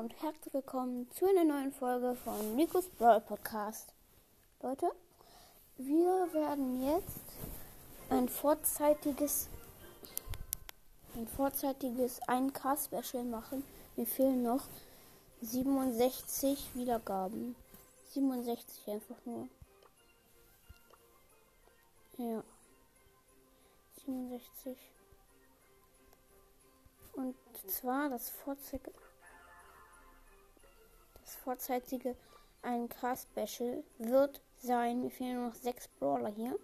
und herzlich willkommen zu einer neuen Folge von Nikos Brawl Podcast. Leute, wir werden jetzt ein vorzeitiges ein vorzeitiges 1K-Special machen. Mir fehlen noch 67 Wiedergaben. 67 einfach nur. Ja. 67. Und zwar das vorzeitige, das vorzeitige 1K-Special wird sein. Mir fehlen nur noch sechs Brawler hier.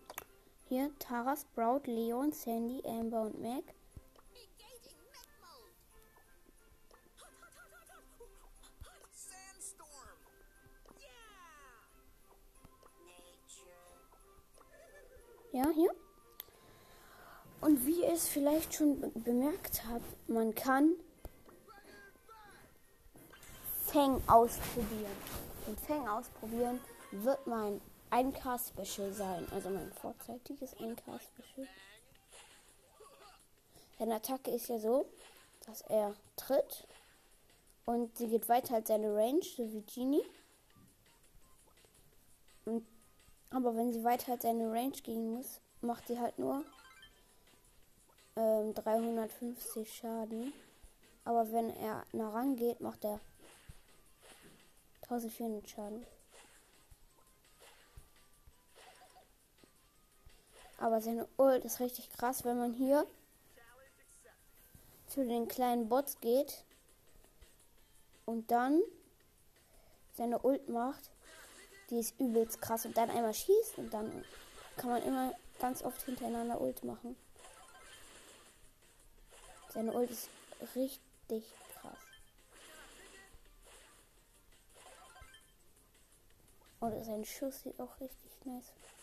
Hier Tara, Sprout, Leon, Sandy, Amber und Mac. Ja, hier. Und wie ihr es vielleicht schon be- bemerkt habt, man kann Fang ausprobieren. Und Fang ausprobieren wird mein 1K-Special sein. Also mein vorzeitiges 1K-Special. Seine Attacke ist ja so, dass er tritt und sie geht weiter als seine Range, so wie Genie. Und, aber wenn sie weiter als seine Range gehen muss, macht sie halt nur ähm, 350 Schaden. Aber wenn er nah rangeht, macht er 1400 Schaden. Aber seine Ult ist richtig krass, wenn man hier zu den kleinen Bots geht und dann seine Ult macht. Die ist übelst krass und dann einmal schießt und dann kann man immer ganz oft hintereinander Ult machen. Seine Ult ist richtig Und sein Schuss sieht auch richtig nice. aus.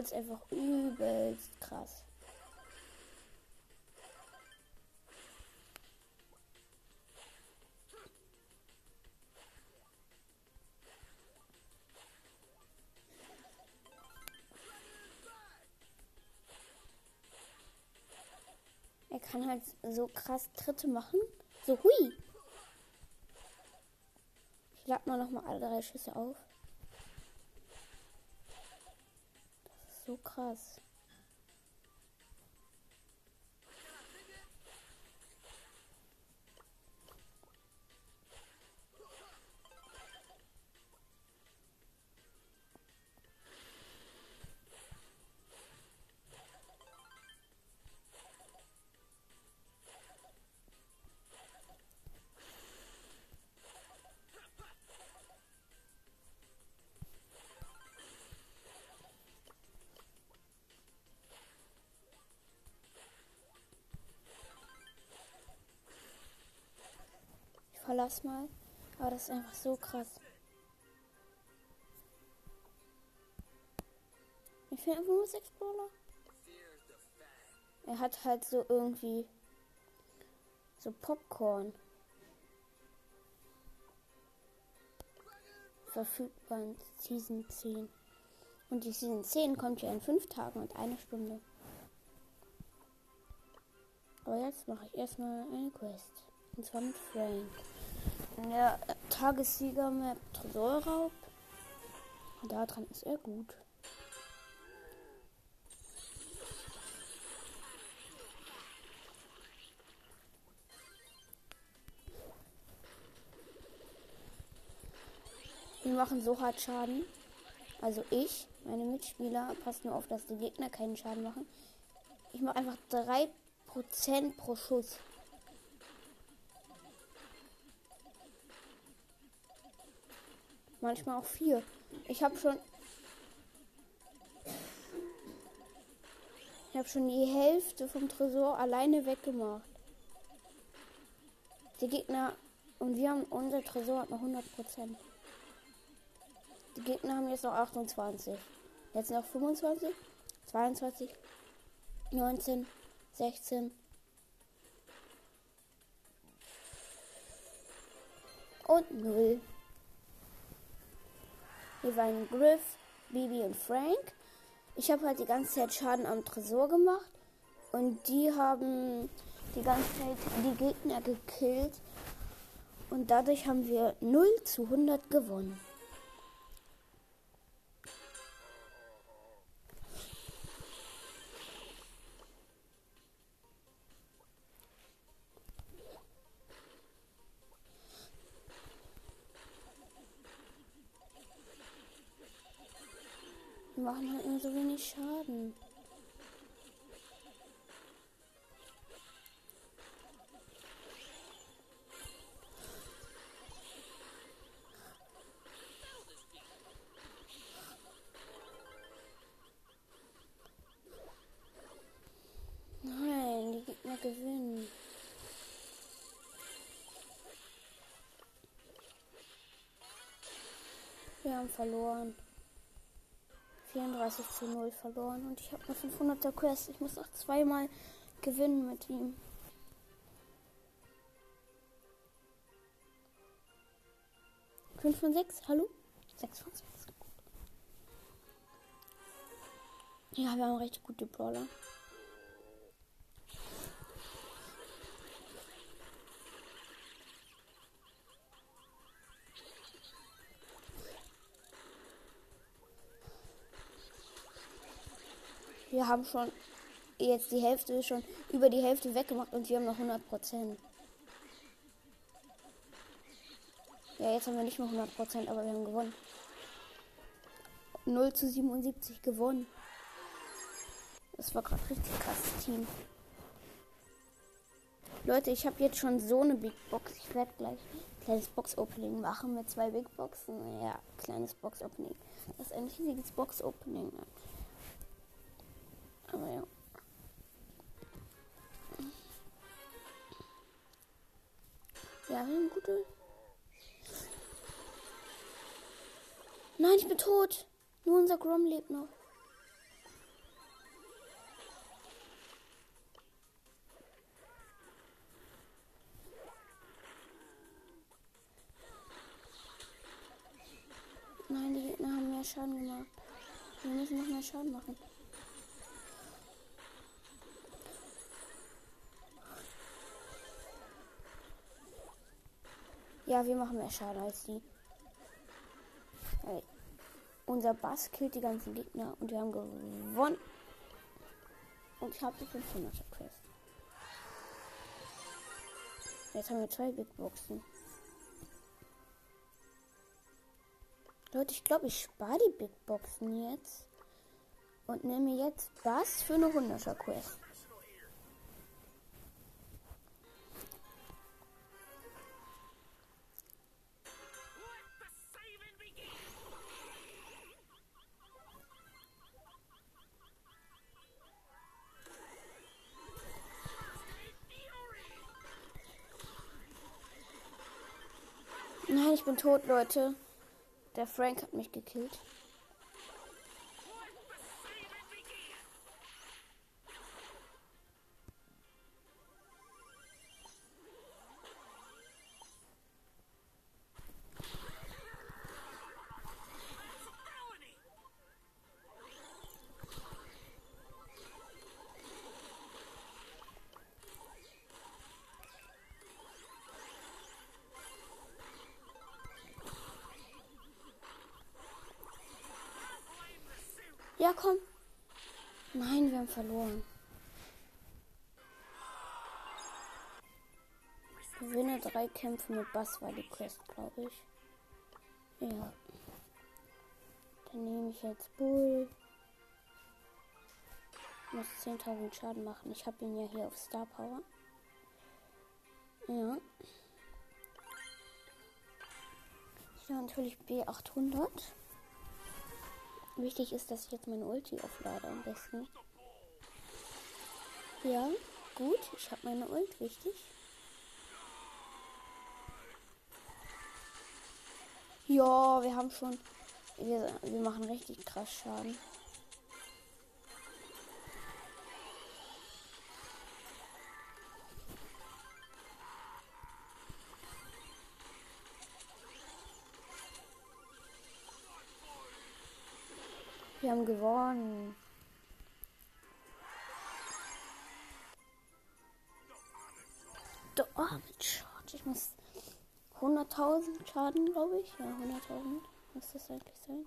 Ist einfach übelst krass. Er kann halt so krass Tritte machen. So hui. Ich lade mal noch mal alle drei Schüsse auf. So krass. Ich verlass mal. Aber das ist einfach so krass. Mir fehlen einfach nur sechs Brawler. Er hat halt so irgendwie so Popcorn. Verfügbar in Season 10. Und die Season 10 kommt ja in 5 Tagen und eine Stunde. Aber jetzt mache ich erstmal eine Quest. Und zwar mit Frank. In der Tagessieger-Map Tresorraub. Und daran ist er gut. Wir machen so hart Schaden. Also ich, meine Mitspieler, passen nur auf, dass die Gegner keinen Schaden machen. Ich mache einfach 3% pro Schuss. Manchmal auch 4. Ich habe schon. Ich habe schon die Hälfte vom Tresor alleine weggemacht. Die Gegner und wir haben unser Tresor hat noch 100 Prozent. Die Gegner haben jetzt noch 28. Jetzt noch 25, 22, 19, 16 und 0. Hier waren Griff, Bibi und Frank. Ich habe halt die ganze Zeit Schaden am Tresor gemacht und die haben die ganze Zeit die Gegner gekillt und dadurch haben wir 0 zu 100 gewonnen. Machen halt nur so wenig Schaden. Nein, die Gegner gewinnen. Wir haben verloren. 34 zu 0 verloren und ich habe eine 500er Quest. Ich muss noch zweimal gewinnen mit ihm. Fünf von sechs, hallo? Sechs von sechs. Ja, wir haben richtig gute Brawler. Haben schon jetzt die Hälfte schon über die Hälfte weggemacht und wir haben noch 100 Prozent. Ja, jetzt haben wir nicht mehr 100 Prozent, aber wir haben gewonnen. 0 zu 77 gewonnen. Das war gerade richtig krasses Team. Leute, ich habe jetzt schon so eine Big Box. Ich werde gleich ein kleines Box-Opening machen mit zwei Big Boxen. Ja, kleines Box-Opening. Das ist ein riesiges Box-Opening. Aber ja. Ja, wir haben gute. Nein, ich bin tot. Nur unser Grom lebt noch. Nein, die Gegner haben mehr Schaden gemacht. Wir müssen noch mehr Schaden machen. Ja, wir machen mehr Schaden als die. Hey. Unser Bass killt die ganzen Gegner und wir haben gewonnen. Und ich habe die 500er Quest. Jetzt haben wir zwei Big Boxen. Leute, ich glaube, ich spare die Big Boxen jetzt. Und nehme jetzt Bass für eine 100er Quest. Tot, Leute. Der Frank hat mich gekillt. Komm. Nein, wir haben verloren. Gewinne drei Kämpfe mit Bass war die Quest, glaube ich. Ja. Dann nehme ich jetzt Bull. Muss 10.000 Schaden machen. Ich habe ihn ja hier auf Star Power. Ja. Habe natürlich B800. Wichtig ist, dass ich jetzt meine Ulti auflade am besten. Ja, gut. Ich habe meine Ult, wichtig. Ja, wir haben schon... Wir, wir machen richtig krass Schaden. Haben gewonnen. Der arme Charge. Ich muss 100.000 Schaden, glaube ich. Ja, 100.000 muss das eigentlich sein.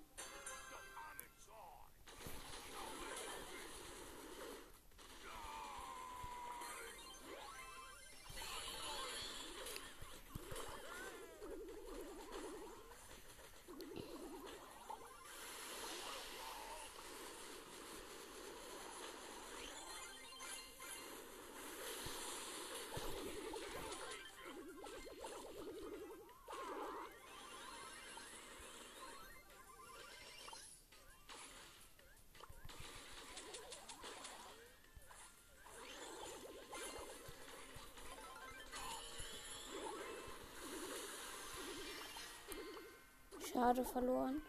Schade verloren.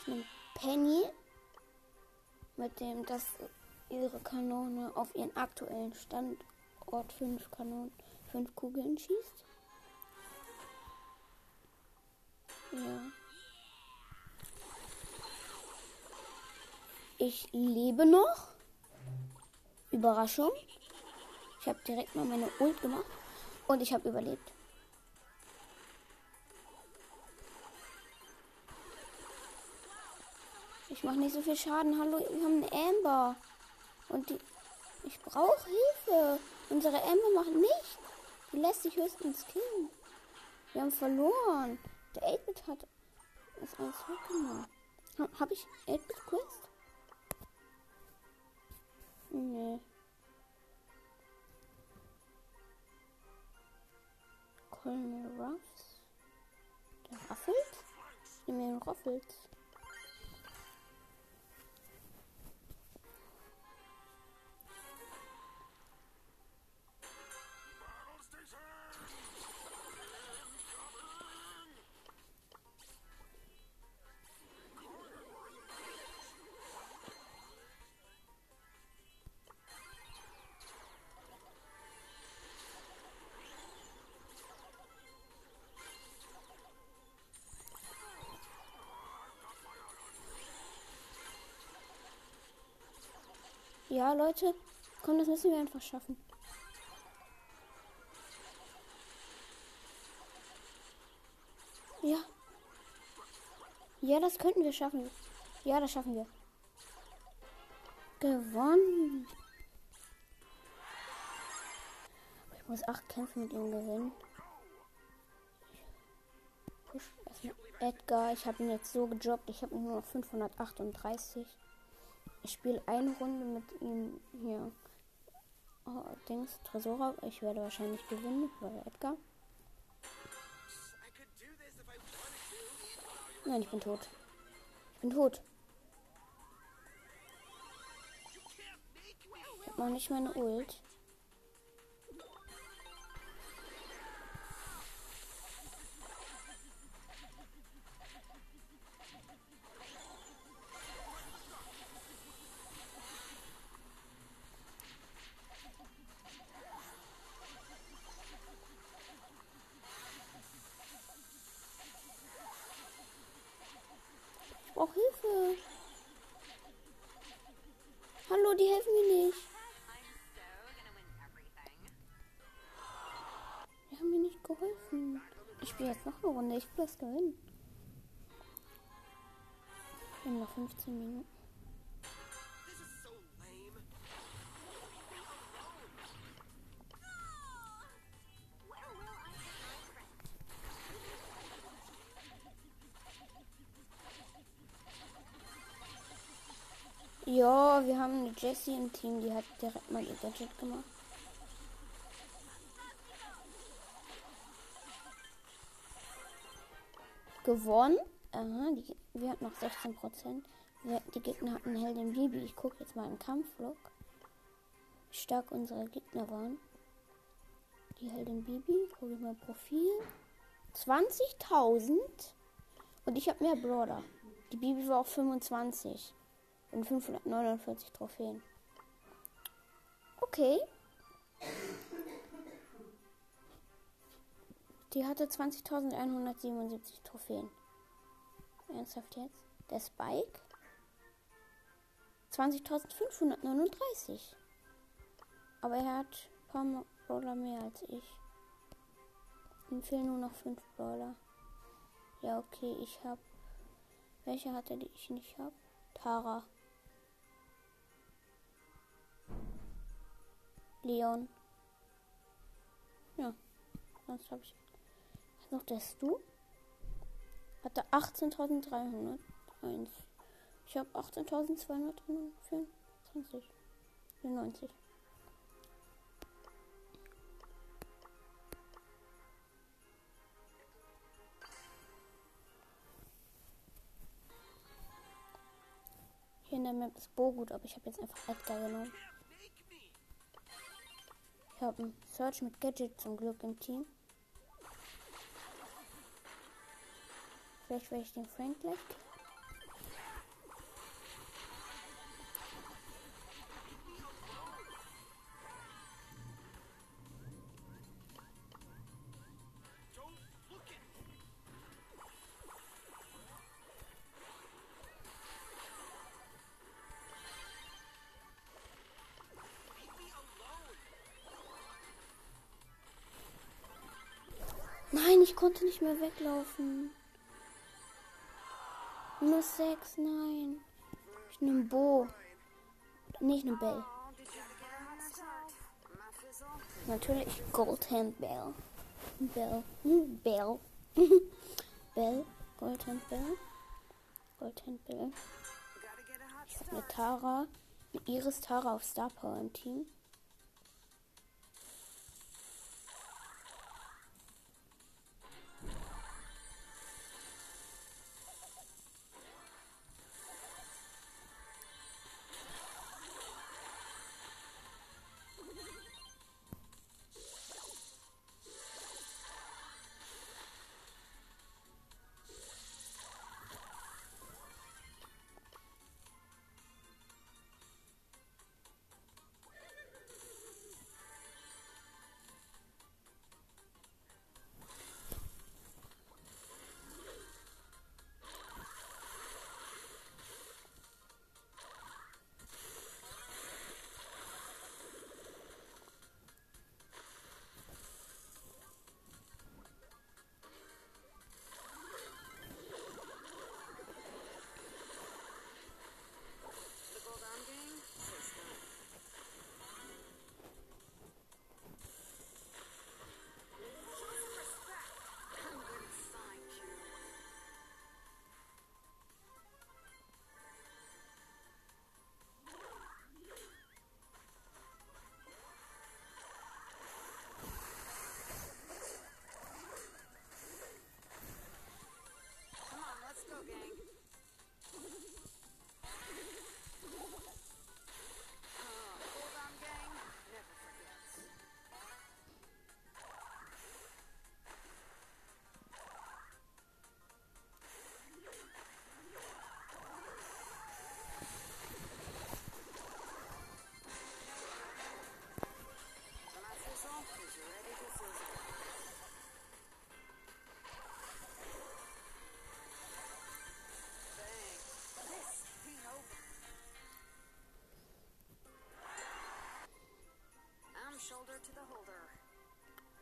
Ich nehme Penny, mit dem das ihre Kanone auf ihren aktuellen Standort fünf Kanonen, fünf Kugeln schießt. Ja. Ich lebe noch. Überraschung. Ich habe direkt mal meine Ult gemacht und ich habe überlebt. Ich mache nicht so viel Schaden. Hallo, wir haben eine Amber. Und die. Ich brauche Hilfe. Unsere Amber macht nichts. Die lässt sich höchstens killen. Wir haben verloren. Der 8-Bit hat das alles weggenommen. Ha, Habe ich 8-Bit Quest? Nee. Colonel Ruffs. Der Ruffles? Ich nehme den Ruffles. Leute, komm, das müssen wir einfach schaffen. Ja. Ja, das könnten wir schaffen. Ja, das schaffen wir. Gewonnen. Ich muss acht Kämpfe mit ihm gewinnen. Edgar. Ich habe ihn jetzt so gejobbt. Ich habe nur noch 538. Ich spiele eine Runde mit ihm hier. Oh, Dings, Tresora. Ich werde wahrscheinlich gewinnen, weil Edgar. Nein, ich bin tot. Ich bin tot. Ich hab noch nicht meine Ult. Spiele jetzt noch eine Runde. Ich will das gewinnen. Haben noch 15 Minuten. Ja, wir haben eine Jessie im Team, die hat direkt mal ihr Gadget gemacht. Gewonnen. Aha, die, wir hatten noch 16 Prozent. Die Gegner hatten Heldin Bibi. Ich gucke jetzt mal im Kampflog, wie stark unsere Gegner waren. Die Heldin Bibi. Gucke ich mal Profil. 20.000. Und ich habe mehr Brawler. Die Bibi war auf 25. Und 549 Trophäen. Okay. Die hatte 20.177 Trophäen. Ernsthaft jetzt? Der Spike? 20.539. Aber er hat ein paar Brawler mehr als ich. Ihm fehlen nur noch 5 Brawler. Ja, okay, ich hab. Welche hat er, die ich nicht hab? Tara. Leon. Ja, sonst habe ich. Noch der Stu. Hatte 18.301. Ich habe 18.224. 90. Hier in der Map ist Bo gut, aber ich habe jetzt einfach Edgar genommen. Ich habe einen Search mit Gadget zum Glück im Team. Vielleicht werde ich den Frank gleich. Nein, ich konnte nicht mehr weglaufen. Nur sechs, nein. Ich nehme Bo. Nicht eine Bell. Natürlich Goldhand Bell. Bell. Hm, Bell. Bell. Goldhand Bell. Goldhand Bell. Ich habe eine Tara. Iris Tara auf Star Power im Team.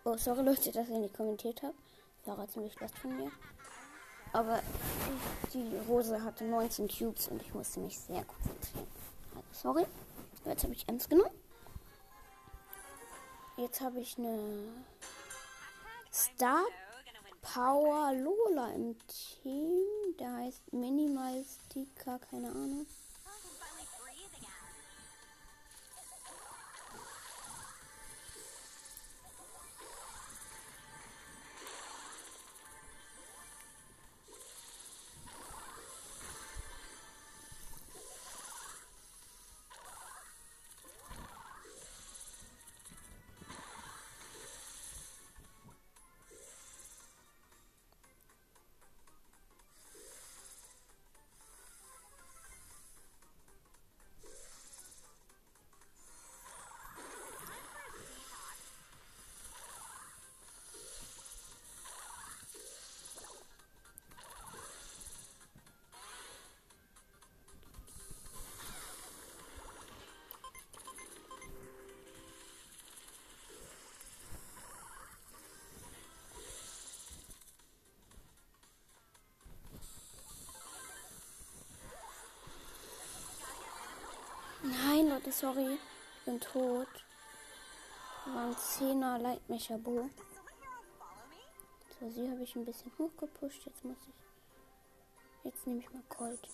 Oh, sorry Leute, dass ihr nicht kommentiert habt. Sarah ziemlich schlecht von mir. Aber die Rose hatte 19 Cubes und ich musste mich sehr konzentrieren. Also, sorry. Jetzt habe ich Ems genommen. Jetzt habe ich eine Star Power Lola im Team. Der heißt Minimalistika, keine Ahnung. Sorry. Ich bin tot. War ein 10er Leitmecher Bo. So, sie habe ich ein bisschen hochgepusht. Jetzt muss ich. Jetzt nehme ich mal Colt.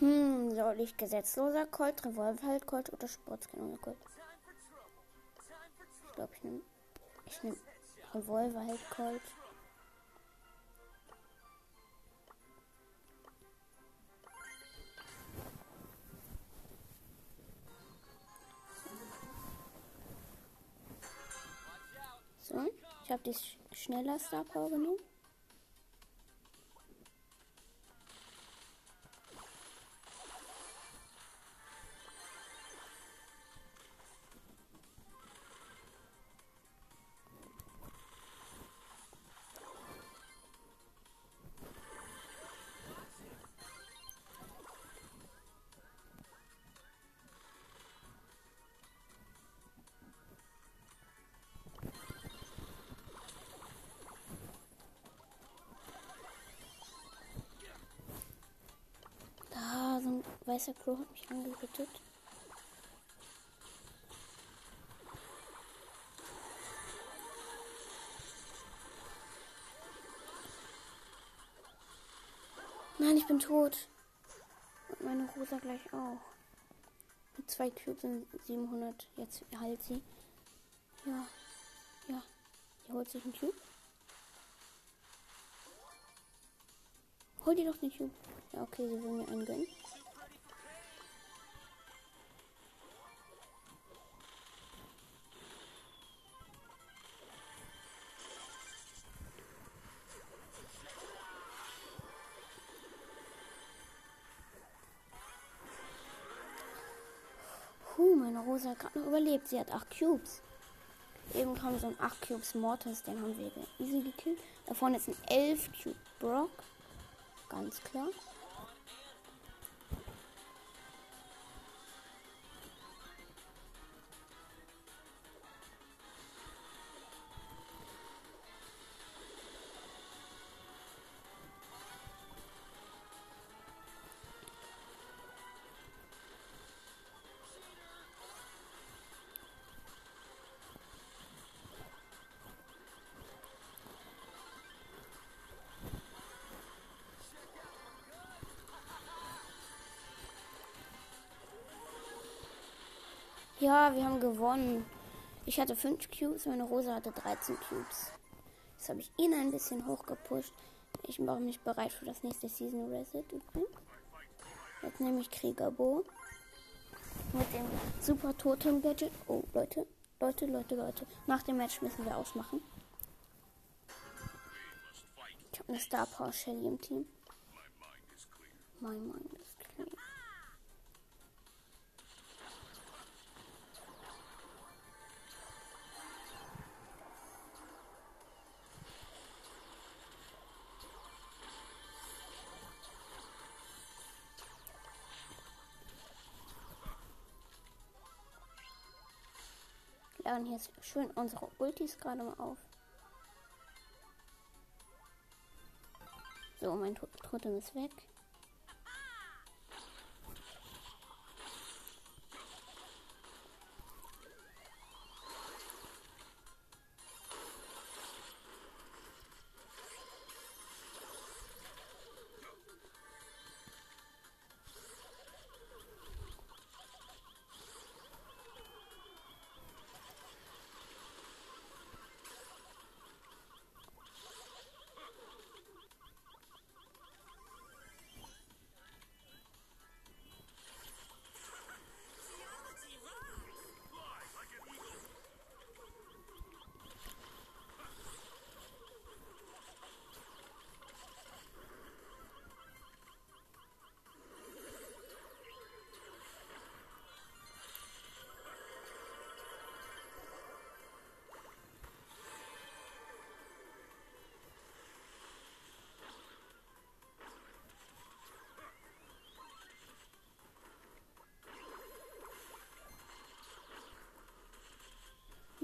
Hm, soll ich gesetzloser Colt, Revolver halt Colt oder Sportskanone Colt? Ich glaube, ich nehme. Ich nehme Revolver halt Colt. Die sch schneller Star Power genommen. Weißer Klo hat mich angehütet. Nein, ich bin tot. Und meine Rosa gleich auch. Mit zwei Cubes und 700. Jetzt halt sie. Ja. Ja. Sie holt sich einen Cube. Hol dir doch den Cube. Ja, okay, sie will mir einen gönnen. Rosa hat gerade noch überlebt. Sie hat 8 Cubes. Eben kam so ein 8 Cubes Mortis, den haben wir easy gekillt. Da vorne ist ein 11 Cube Brock. Ganz klar. Ja, wir haben gewonnen. Ich hatte 5 Cubes, meine Rosa hatte 13 Cubes. Jetzt habe ich ihn ein bisschen hochgepusht. Ich mache mich bereit für das nächste Season Reset. Jetzt nehme ich Kriegerbo. Mit dem Super Totem Gadget. Oh, Leute. Leute, Leute, Leute. Nach dem Match müssen wir ausmachen. Ich habe eine Star Power Shelly im Team. My mind is laden hier schön unsere Ultis gerade mal auf. So, mein To- Totem ist weg.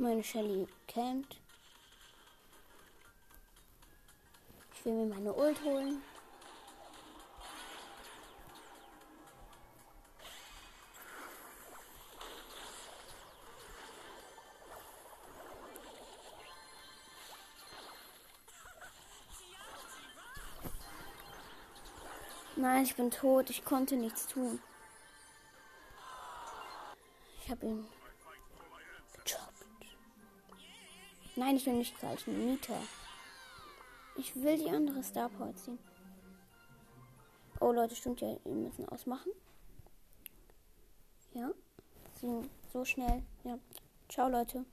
Meine Shelly campt. Ich will mir meine Ult holen. Nein, ich bin tot. Ich konnte nichts tun. Ich habe ihn Nein, ich will nicht gleich einen Mieter. Ich will die andere Star Power ziehen. Oh Leute, stimmt ja, wir müssen ausmachen. Ja. So schnell. Ja. Ciao Leute.